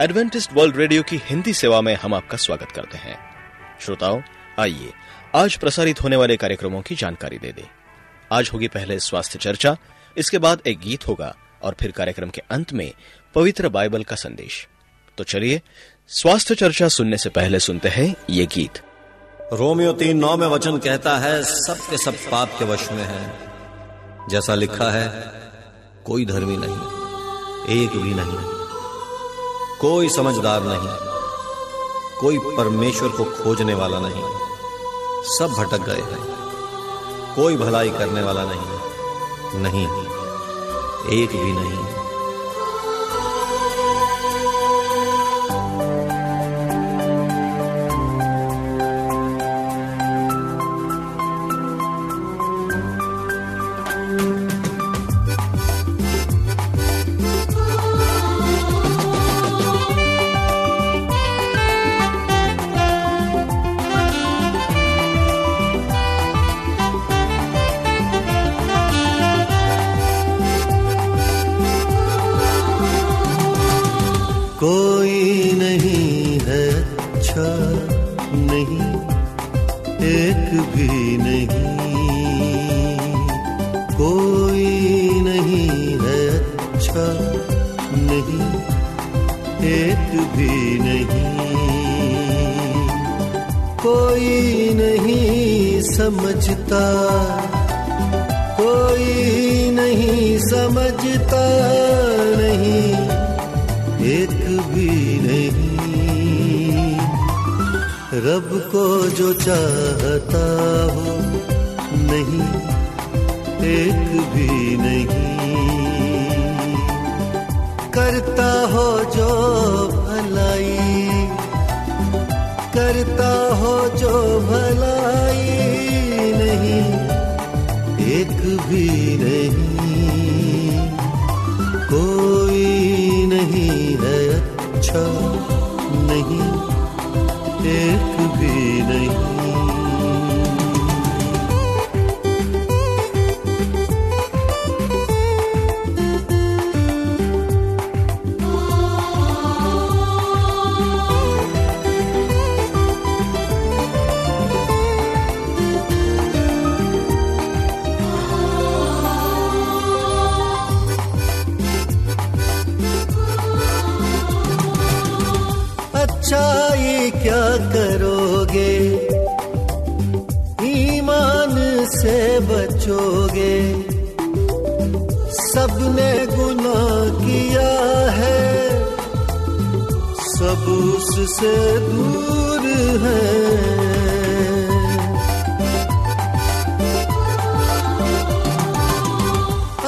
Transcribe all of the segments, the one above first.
Adventist world radio की हिंदी सेवा में हम आपका स्वागत करते हैं। श्रोताओं, आइए आज प्रसारित होने वाले कार्यक्रमों की जानकारी दे दें। आज होगी पहले स्वास्थ्य चर्चा, इसके बाद एक गीत होगा और फिर कार्यक्रम के अंत में पवित्र बाइबल का संदेश। तो चलिए, स्वास्थ्य चर्चा सुनने से पहले सुनते हैं ये गीत। रोमियो तीन नौ में वचन कहता है, सब के सब पाप के वश में है। जैसा लिखा है, कोई धर्मी नहीं, एक भी नहीं। कोई समझदार नहीं, कोई परमेश्वर को खोजने वाला नहीं। सब भटक गए हैं। कोई भलाई करने वाला नहीं नहीं, एक भी नहीं। एक भी नहीं। कोई नहीं है अच्छा नहीं, एक भी नहीं। कोई नहीं समझता, कोई नहीं समझता नहीं। रब को जो चाहता हो, नहीं, एक भी नहीं। करता हो जो भलाई, करता हो जो भलाई, नहीं, एक भी नहीं। कोई नहीं है अच्छा नहीं, एक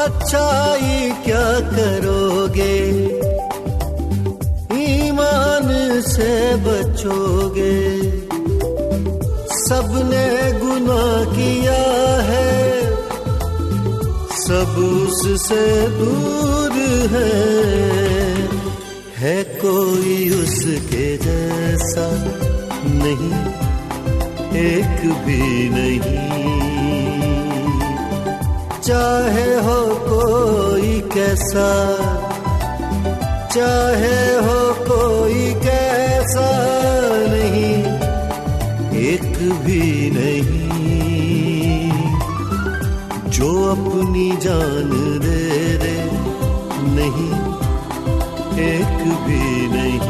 अच्छाई क्या करोगे? ईमान से बचोगे। सबने गुनाह किया है। सब उससे दूर है। है कोई उसके जैसा नहीं, एक भी नहीं। चाहे हो कोई कैसा, चाहे हो कोई कैसा नहीं, एक भी नहीं। जो अपनी जान दे दे, नहीं, एक भी नहीं।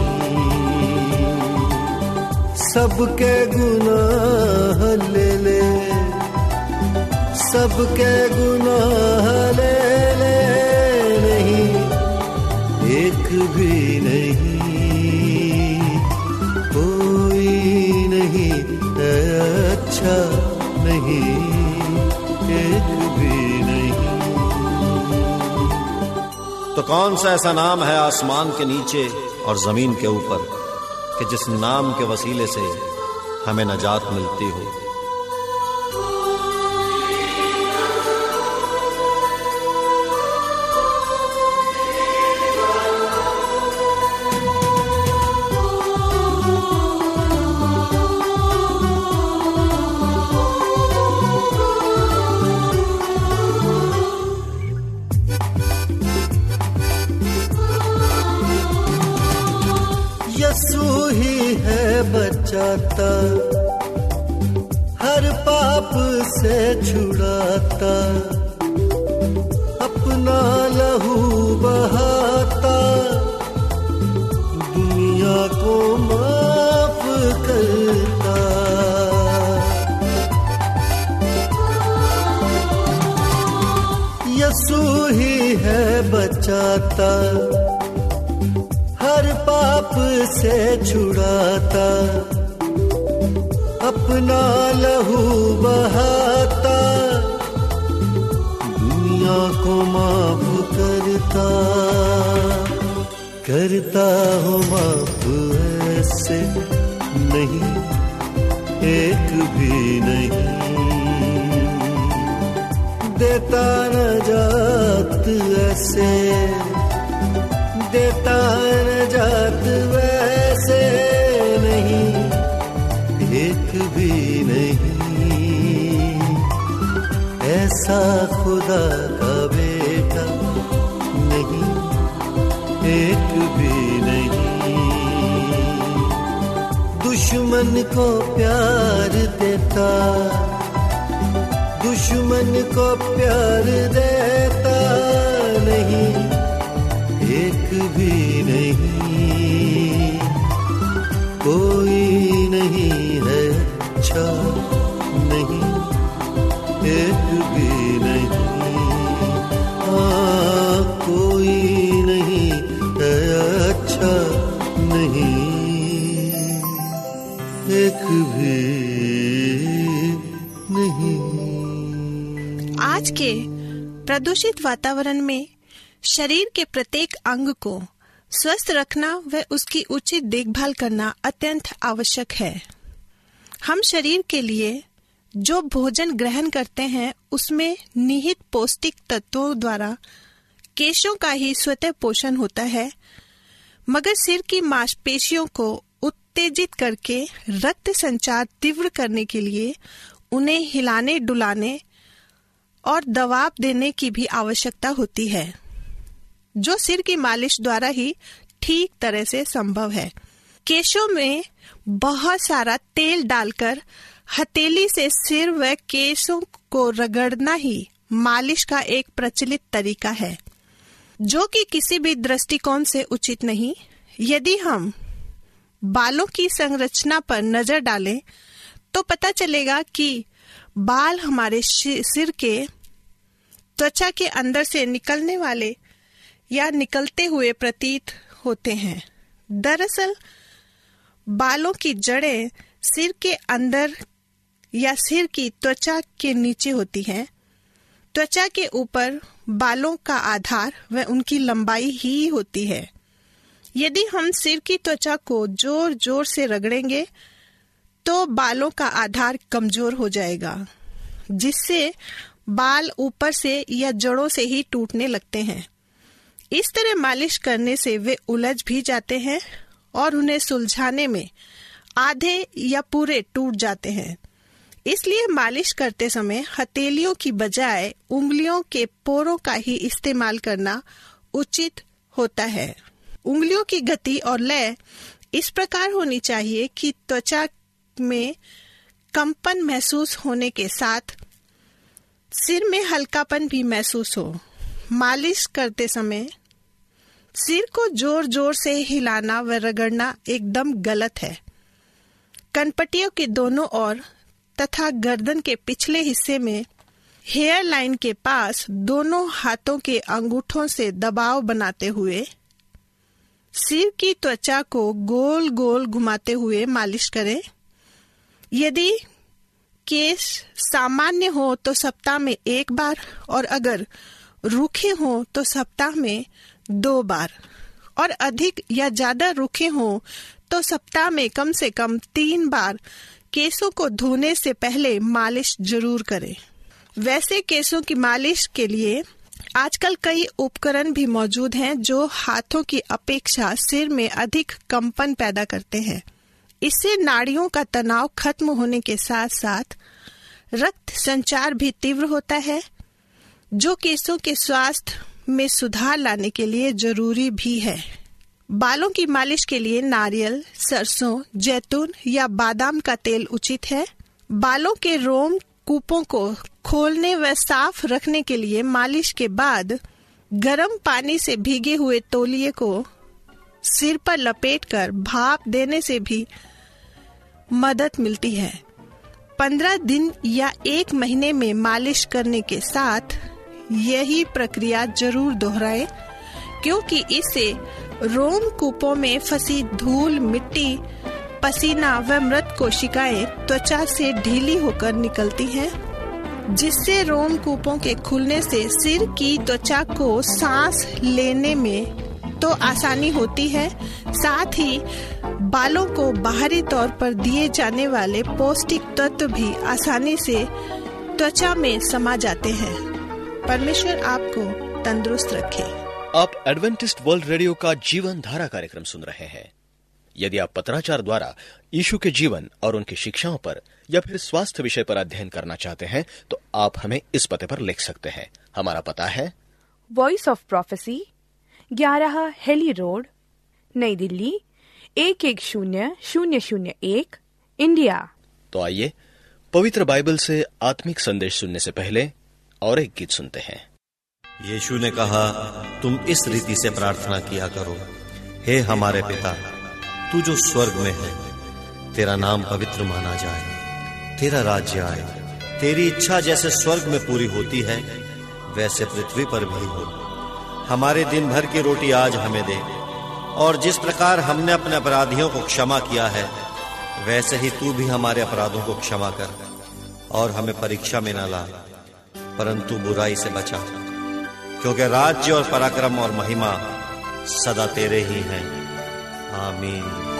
सबके गुनाह ले ले। सबके गुनाह ले ले नहीं, एक भी नहीं, कोई नहीं अच्छा नहीं, एक भी नहीं। तो कौन सा ऐसा नाम है आसमान के नीचे और ज़मीन के ऊपर कि जिस नाम के वसीले से हमें नजात मिलती हो? यसु ही है बचाता, हर पाप से छुड़ाता, अपना लहू बहाता, दुनिया को माफ़ करता। यसु ही है बचाता पाप से छुड़ाता, अपना लहू बहाता, दुनिया को माफ़ करता करता हो माफ़ ऐसे नहीं, एक भी नहीं। देता न जात ऐसे देता न जात वैसे नहीं, एक भी नहीं। ऐसा खुदा का बेटा नहीं, एक भी नहीं। दुश्मन को प्यार देता, दुश्मन को प्यार देता नहीं। भी नहीं। कोई नहीं है अच्छा नहीं, एक भी नहीं। हाँ कोई नहीं है अच्छा नहीं। एक भी नहीं। आज के प्रदूषित वातावरण में शरीर के प्रत्येक अंग को स्वस्थ रखना व उसकी उचित देखभाल करना अत्यंत आवश्यक है। हम शरीर के लिए जो भोजन ग्रहण करते हैं, उसमें निहित पौष्टिक तत्वों द्वारा केशों का ही स्वतः पोषण होता है, मगर सिर की मांसपेशियों को उत्तेजित करके रक्त संचार तीव्र करने के लिए उन्हें हिलाने, डुलाने और दबाव देने की भी आवश्यकता होती है। जो सिर की मालिश द्वारा ही ठीक तरह से संभव है। केशों में बहुत सारा तेल डालकर हथेली से सिर व केशों को रगड़ना ही मालिश का एक प्रचलित तरीका है। जो कि किसी भी दृष्टिकोण से उचित नहीं। यदि हम बालों की संरचना पर नज़र डालें तो पता चलेगा कि बाल हमारे सिर के त्वचा के अंदर से निकलने वाले या निकलते हुए प्रतीत होते हैं। दरअसल, बालों की जड़ें सिर के अंदर या सिर की त्वचा के नीचे होती हैं। त्वचा के ऊपर बालों का आधार व उनकी लंबाई ही होती है। यदि हम सिर की त्वचा को ज़ोर ज़ोर से रगड़ेंगे तो बालों का आधार कमज़ोर हो जाएगा, जिससे बाल ऊपर से या जड़ों से ही टूटने लगते हैं। इस तरह मालिश करने से वे उलझ भी जाते हैं और उन्हें सुलझाने में आधे या पूरे टूट जाते हैं। इसलिए मालिश करते समय हथेलियों की बजाय उंगलियों के पोरों का ही इस्तेमाल करना उचित होता है। उंगलियों की गति और लय इस प्रकार होनी चाहिए कि त्वचा में कंपन महसूस होने के साथ सिर में हल्कापन भी महसूस हो। मालिश करते समय सिर को ज़ोर ज़ोर से हिलाना व रगड़ना एकदम गलत है। कनपटियों के दोनों ओर तथा गर्दन के पिछले हिस्से में हेयर लाइन के पास दोनों हाथों के अंगूठों से दबाव बनाते हुए सिर की त्वचा को गोल गोल घुमाते हुए मालिश करें। यदि केस सामान्य हो तो सप्ताह में एक बार और अगर रूखे हो तो सप्ताह में दो बार। और अधिक या ज़्यादा रूखे हो तो सप्ताह में कम से कम तीन बार केसों को धोने से पहले मालिश ज़रूर करें। वैसे केसों की मालिश के लिए आजकल कई उपकरण भी मौजूद हैं जो हाथों की अपेक्षा सिर में अधिक कंपन पैदा करते हैं। इससे नाड़ियों का तनाव खत्म होने के साथ साथ रक्त संचार भी तीव्र होता है, जो केसों के स्वास्थ्य में सुधार लाने के लिए ज़रूरी भी है। बालों की मालिश के लिए नारियल, सरसों, जैतून या बादाम का तेल उचित है। बालों के रोम कूपों को खोलने व साफ़ रखने के लिए मालिश के बाद गर्म पानी से भीगे हुए तौलिए को सिर पर लपेटकर भाप देने से भी मदद मिलती है। पंद्रह दिन या एक महीने में मालिश करने के साथ यही प्रक्रिया ज़रूर दोहराएँ, क्योंकि इससे रोम कूपों में फंसी धूल, मिट्टी, पसीना व मृत कोशिकाएँ त्वचा से ढीली होकर निकलती हैं, जिससे रोम कूपों के खुलने से सिर की त्वचा को सांस लेने में तो आसानी होती है। साथ ही बालों को बाहरी तौर पर दिए जाने वाले पौष्टिक तत्व भी आसानी से त्वचा में समा जाते हैं। परमेश्वर आपको तंदुरुस्त रखे। आप एडवेंटिस्ट वर्ल्ड रेडियो का जीवन धारा कार्यक्रम सुन रहे हैं। यदि आप पत्राचार द्वारा यीशु के जीवन और उनकी शिक्षाओं पर या फिर स्वास्थ्य विषय पर अध्ययन करना चाहते हैं तो आप हमें इस पते पर लिख सकते हैं। हमारा पता है वॉइस ऑफ़ प्रोफेसी ग्यारह हेली रोड नई दिल्ली एक एक शून्य शून्य शून्य एक इंडिया। तो आइए पवित्र बाइबल से आत्मिक संदेश सुनने से पहले और एक गीत सुनते हैं। यीशु ने कहा, तुम इस रीति से प्रार्थना किया करो। हे हमारे पिता, तू जो स्वर्ग में है, तेरा नाम पवित्र माना जाए, तेरा राज्य आए। तेरी इच्छा जैसे स्वर्ग में पूरी होती है, वैसे पृथ्वी पर भी हो। हमारे दिन भर की रोटी आज हमें दे, और जिस प्रकार हमने अपने अपराधियों को क्षमा किया है, वैसे ही तू भी हमारे अपराधों को क्षमा कर, और हमें परीक्षा में न ला। परंतु बुराई से बचा। क्योंकि राज्य और पराक्रम और महिमा सदा तेरे ही हैं। आमीन।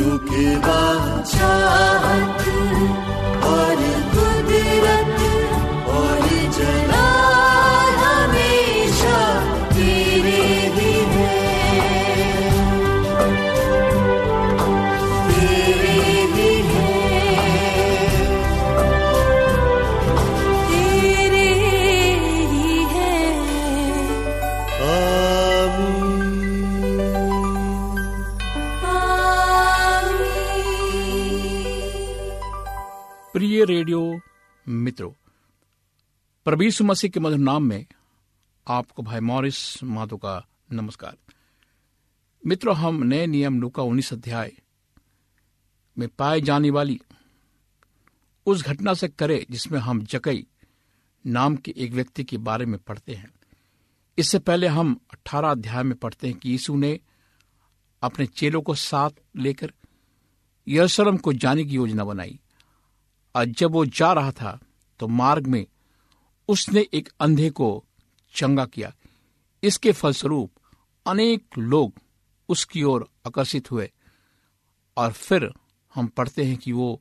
क्योंकि बादशाहत प्रिय रेडियो मित्रों यीशु मसीह के मधुर नाम में आपको भाई मॉरिस माधो का नमस्कार। मित्रों, हम नए नियम लू का उन्नीस अध्याय में पाए जाने वाली उस घटना से करे जिसमें हम जकई नाम के एक व्यक्ति के बारे में पढ़ते हैं। इससे पहले हम 18 अध्याय में पढ़ते हैं कि यीशु ने अपने चेलों को साथ लेकर यरूशलेम को जाने की योजना बनाई। और जब वो जा रहा था तो मार्ग में उसने एक अंधे को चंगा किया। इसके फलस्वरूप अनेक लोग उसकी ओर आकर्षित हुए और फिर हम पढ़ते हैं कि वो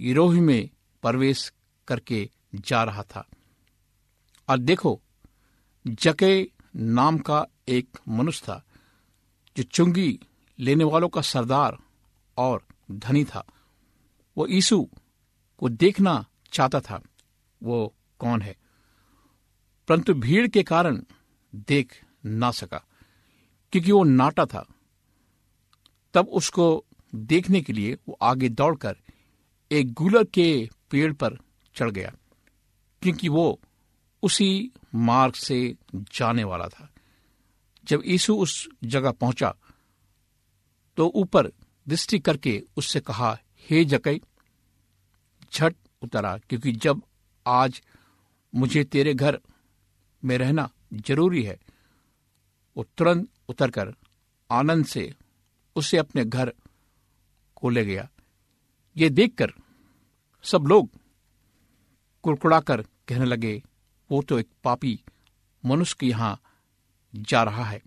गिरोह में प्रवेश करके जा रहा था। और देखो, जके नाम का एक मनुष्य था, जो चुंगी लेने वालों का सरदार और धनी था। वो यीशु को देखना चाहता था, वो कौन है? परंतु भीड़ के कारण देख ना सका, क्योंकि वो नाटा था। तब उसको देखने के लिए वो आगे दौड़कर एक गुलर के पेड़ पर चढ़ गया, क्योंकि वो उसी मार्ग से जाने वाला था। जब यीशु उस जगह पहुँचा तो ऊपर दृष्टि करके उससे कहा, हे जकई झट उतरा, क्योंकि जब आज मुझे तेरे घर में रहना ज़रूरी है, वो तुरंत उतरकर आनंद से उसे अपने घर को ले गया। ये देखकर सब लोग कुड़कुड़ाकर कहने लगे, वो तो एक पापी मनुष्य के यहाँ जा रहा है।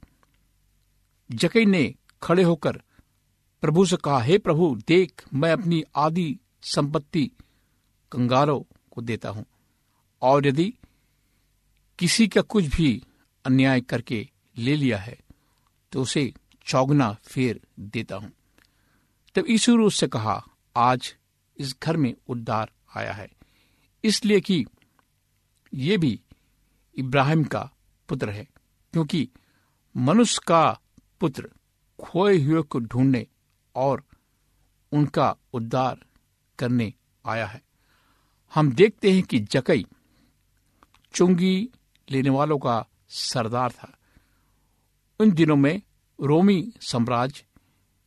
जकई ने खड़े होकर प्रभु से कहा, हे प्रभु, देख, मैं अपनी आदि संपत्ति कंगारों को देता हूँ। और यदि किसी का कुछ भी अन्याय करके ले लिया है तो उसे चौगना फेर देता हूँ। तब यीशु ने उससे कहा, आज इस घर में उद्धार आया है। इसलिए कि ये भी इब्राहिम का पुत्र है, क्योंकि मनुष्य का पुत्र खोए हुए को ढूँढने और उनका उद्धार करने आया है। हम देखते हैं कि जकई चुंगी लेने वालों का सरदार था। उन दिनों में रोमी साम्राज्य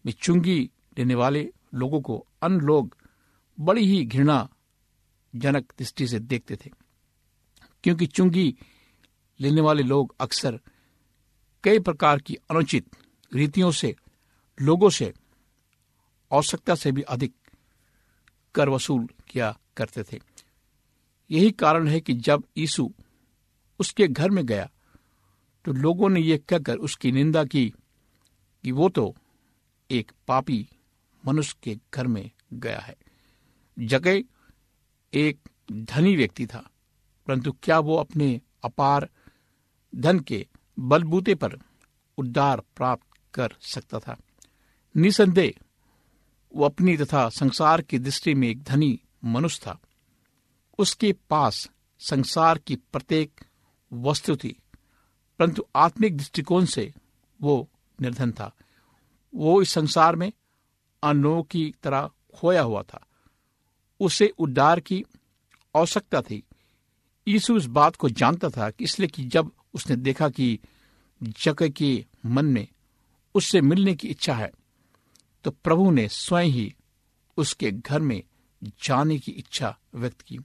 में चुंगी लेने वाले लोगों को अन्य लोग बड़ी ही घृणा जनक दृष्टि से देखते थे, क्योंकि चुंगी लेने वाले लोग अक्सर कई प्रकार की अनुचित रीतियों से, लोगों से, आवश्यकता से भी अधिक कर वसूल किया करते थे। यही कारण है कि जब यीशु उसके घर में गया तो लोगों ने यह कहकर उसकी निंदा की कि वो तो एक पापी मनुष्य के घर में गया है। जगह एक धनी व्यक्ति था, परंतु क्या वो अपने अपार धन के बलबूते पर उद्धार प्राप्त कर सकता था? निसंदेह, वो अपनी तथा संसार की दृष्टि में एक धनी मनुष्य था। उसके पास संसार की प्रत्येक वस्तु थी, परंतु आत्मिक दृष्टिकोण से वो निर्धन था। वो इस संसार में अन्नों की तरह खोया हुआ था। उसे उद्धार की आवश्यकता थी। यीशु इस बात को जानता था कि इसलिए कि जब उसने देखा कि जगह के मन में उससे मिलने की इच्छा है तो प्रभु ने स्वयं ही उसके घर में जाने की इच्छा व्यक्त की।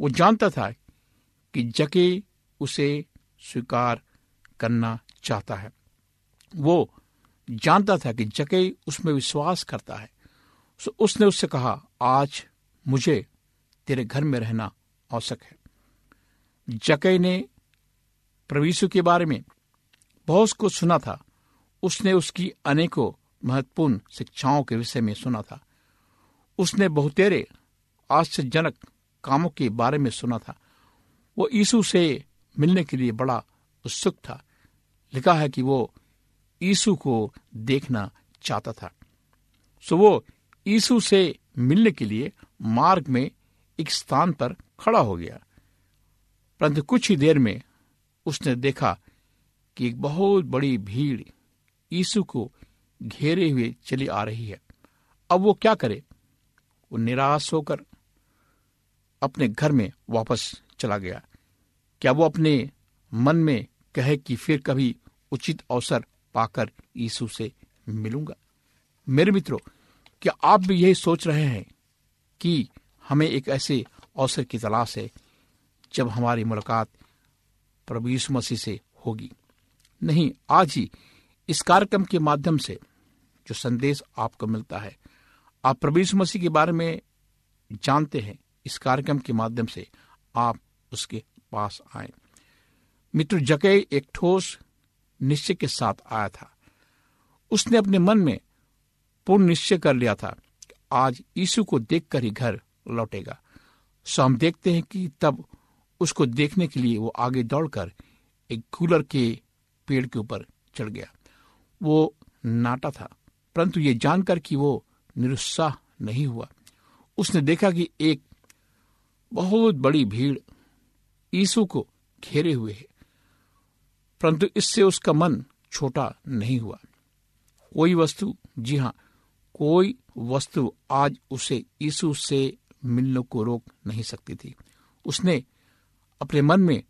वो जानता था कि जके उसे स्वीकार करना चाहता है। वो जानता था कि जके उसमें विश्वास करता है। सो उसने उससे कहा, आज मुझे तेरे घर में रहना आवश्यक है। जके ने प्रवीषु के बारे में बहुत कुछ सुना था। उसने उसकी अनेकों महत्वपूर्ण शिक्षाओं के विषय में सुना था। उसने बहुतेरे आश्चर्यजनक कामों के बारे में सुना था। वो यीशु से मिलने के लिए बड़ा उत्सुक था। लिखा है कि वो यीशु को देखना चाहता था। सो वो यीशु से मिलने के लिए मार्ग में एक स्थान पर खड़ा हो गया। परंतु कुछ ही देर में उसने देखा कि एक बहुत बड़ी भीड़ यीशु को घेरे हुए चली आ रही है। अब वो क्या करे? वो निराश होकर अपने घर में वापस चला गया। क्या वो अपने मन में कहे कि फिर कभी उचित अवसर पाकर यीशु से मिलूँगा? मेरे मित्रों, क्या आप भी यही सोच रहे हैं कि हमें एक ऐसे अवसर की तलाश है जब हमारी मुलाकात प्रभु यीशु मसीह से होगी? नहीं, आज ही इस कार्यक्रम के माध्यम से जो संदेश आपको मिलता है, आप प्रभु यीशु मसीह के बारे में जानते हैं। इस कार्यक्रम के माध्यम से आप उसके पास आए। मित्र जके एक ठोस निश्चय के साथ आया था। उसने अपने मन में पूर्ण निश्चय कर लिया था कि आज यीशु को देखकर ही घर लौटेगा। सो हम देखते हैं कि तब उसको देखने के लिए वो आगे दौड़कर एक कूलर के पेड़ के ऊपर चढ़ गया। वो नाटा था, परंतु ये जानकर कि वो निरुत्साह नहीं हुआ। उसने देखा कि एक बहुत बड़ी भीड़ यीशु को घेरे हुए है। परंतु इससे उसका मन छोटा नहीं हुआ। कोई वस्तु, जी हाँ कोई वस्तु आज उसे यीशु से मिलने को रोक नहीं सकती थी। उसने अपने मन में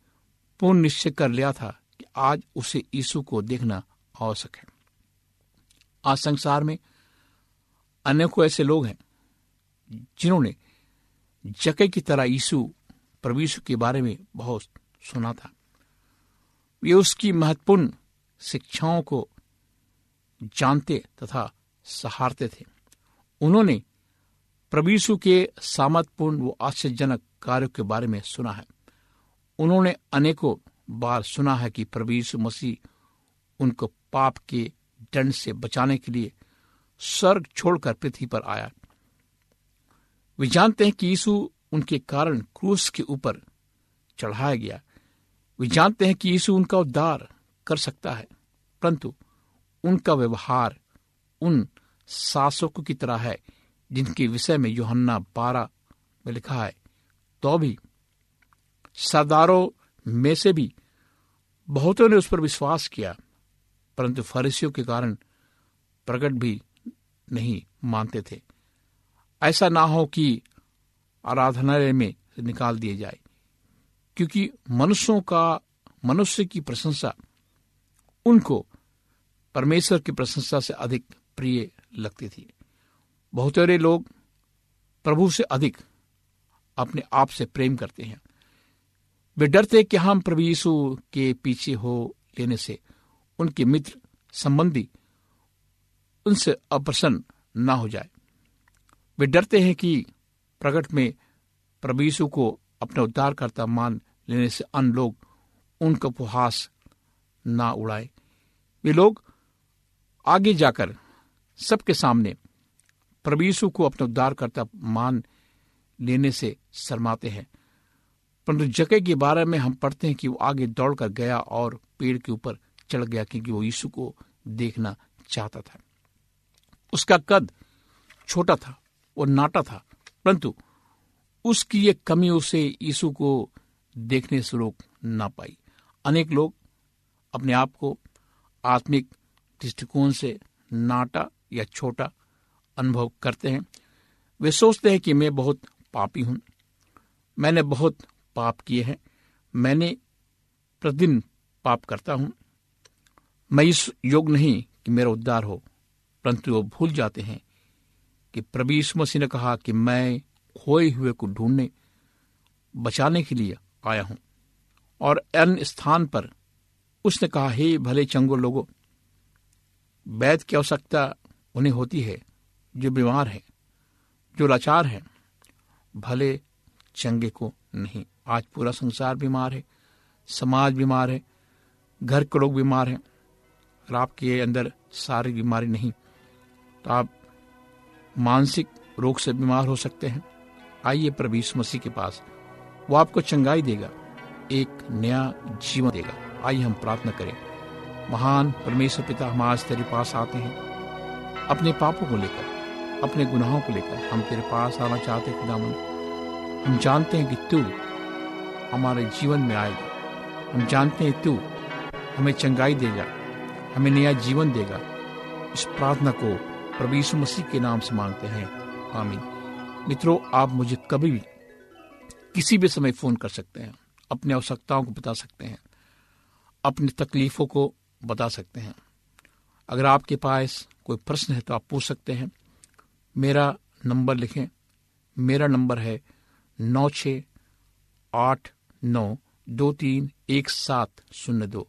पूर्ण निश्चय कर लिया था कि आज उसे यीशु को देखना आवश्यक है। आज संसार में अनेकों ऐसे लोग हैं जिन्होंने जके की तरह यीशु यीशु के बारे में बहुत सुना था। वे उसकी महत्वपूर्ण शिक्षाओं को जानते तथा सहारते थे। उन्होंने यीशु के सामर्थपूर्ण व आश्चर्यजनक कार्यों के बारे में सुना है। उन्होंने अनेकों बार सुना है कि यीशु मसीह उनको पाप के दंड से बचाने के लिए स्वर्ग छोड़कर पृथ्वी पर आया। वे जानते हैं कि यीशु उनके कारण क्रूस के ऊपर चढ़ाया गया। वे जानते हैं कि यीशु उनका उद्धार कर सकता है, परंतु उनका व्यवहार उन शासकों की तरह है, जिनके विषय में योहन्ना बारह में लिखा है। तो भी सरदारों में से भी बहुतों ने उस पर विश्वास किया, परंतु फरिसियों के कारण प्रकट भी नहीं मानते थे। ऐसा ना हो कि आराधनालय में निकाल दिए जाए। क्योंकि मनुष्यों का, मनुष्य की प्रशंसा, उनको परमेश्वर की प्रशंसा से अधिक प्रिय लगती थी। बहुतेरे लोग प्रभु से अधिक अपने आप से प्रेम करते हैं। वे डरते कि हम प्रभु यीशु के पीछे हो लेने से उनके मित्र संबंधी उनसे अप्रसन्न ना हो जाए। वे डरते हैं कि प्रकट में प्रभु को अपना उद्धारकर्ता मान लेने से अन्य लोग उनका उपहास ना उड़ाए। वे लोग आगे जाकर सबके सामने प्रभु को अपना उद्धारकर्ता मान लेने से शर्माते हैं। परंतु जगह के बारे में हम पढ़ते हैं कि वो आगे दौड़कर गया और पेड़ के ऊपर चढ़ गया क्योंकि वो यीशु को देखना चाहता था। उसका कद छोटा था। वो नाटा था। परंतु उसकी ये कमी उसे यीशु को देखने से रोक ना पाई। अनेक लोग अपने आप को आत्मिक दृष्टिकोण से नाटा या छोटा अनुभव करते हैं। वे सोचते हैं कि मैं बहुत पापी हूँ। मैंने बहुत पाप किए हैं। मैंने प्रतिदिन पाप करता हूँ। मैं इस योग नहीं कि मेरा उद्धार हो, परंतु वो भूल जाते हैं। कि यीशु मसीह ने कहा कि मैं खोए हुए को ढूँढने, बचाने के लिए आया हूँ। और अन्य स्थान पर उसने कहा, हे भले चंगो लोगों वैद की आवश्यकता उन्हें होती है, जो बीमार है, जो लाचार है, भले चंगे को नहीं। आज पूरा संसार बीमार है, समाज बीमार है, घर के लोग बीमार हैं, और आपके अंदर सारी बीमारी नहीं। तो आप मानसिक रोग से बीमार हो सकते हैं। आइए यीशु मसीह के पास वो आपको चंगाई देगा, एक नया जीवन देगा। आइए हम प्रार्थना करें। महान परमेश्वर पिता, हम आज तेरे पास आते हैं। अपने पापों को लेकर, अपने गुनाहों को लेकर हम तेरे पास आना चाहते हैं खुदावन हम जानते हैं कि तू हमारे जीवन में आएगा। हम जानते हैं तू हमें चंगाई देगा, हमें नया जीवन देगा। इस प्रार्थना को प्रभु मसीह के नाम से मांगते हैं। आमीन। मित्रों, आप मुझे कभी भी किसी भी समय फ़ोन कर सकते हैं। अपनी आवश्यकताओं को बता सकते हैं। अपनी तकलीफों को बता सकते हैं। अगर आपके पास कोई प्रश्न है तो आप पूछ सकते हैं। मेरा नंबर लिखें। मेरा नंबर है नौ छ आठ नौ दो तीन एक सात शून्य दो।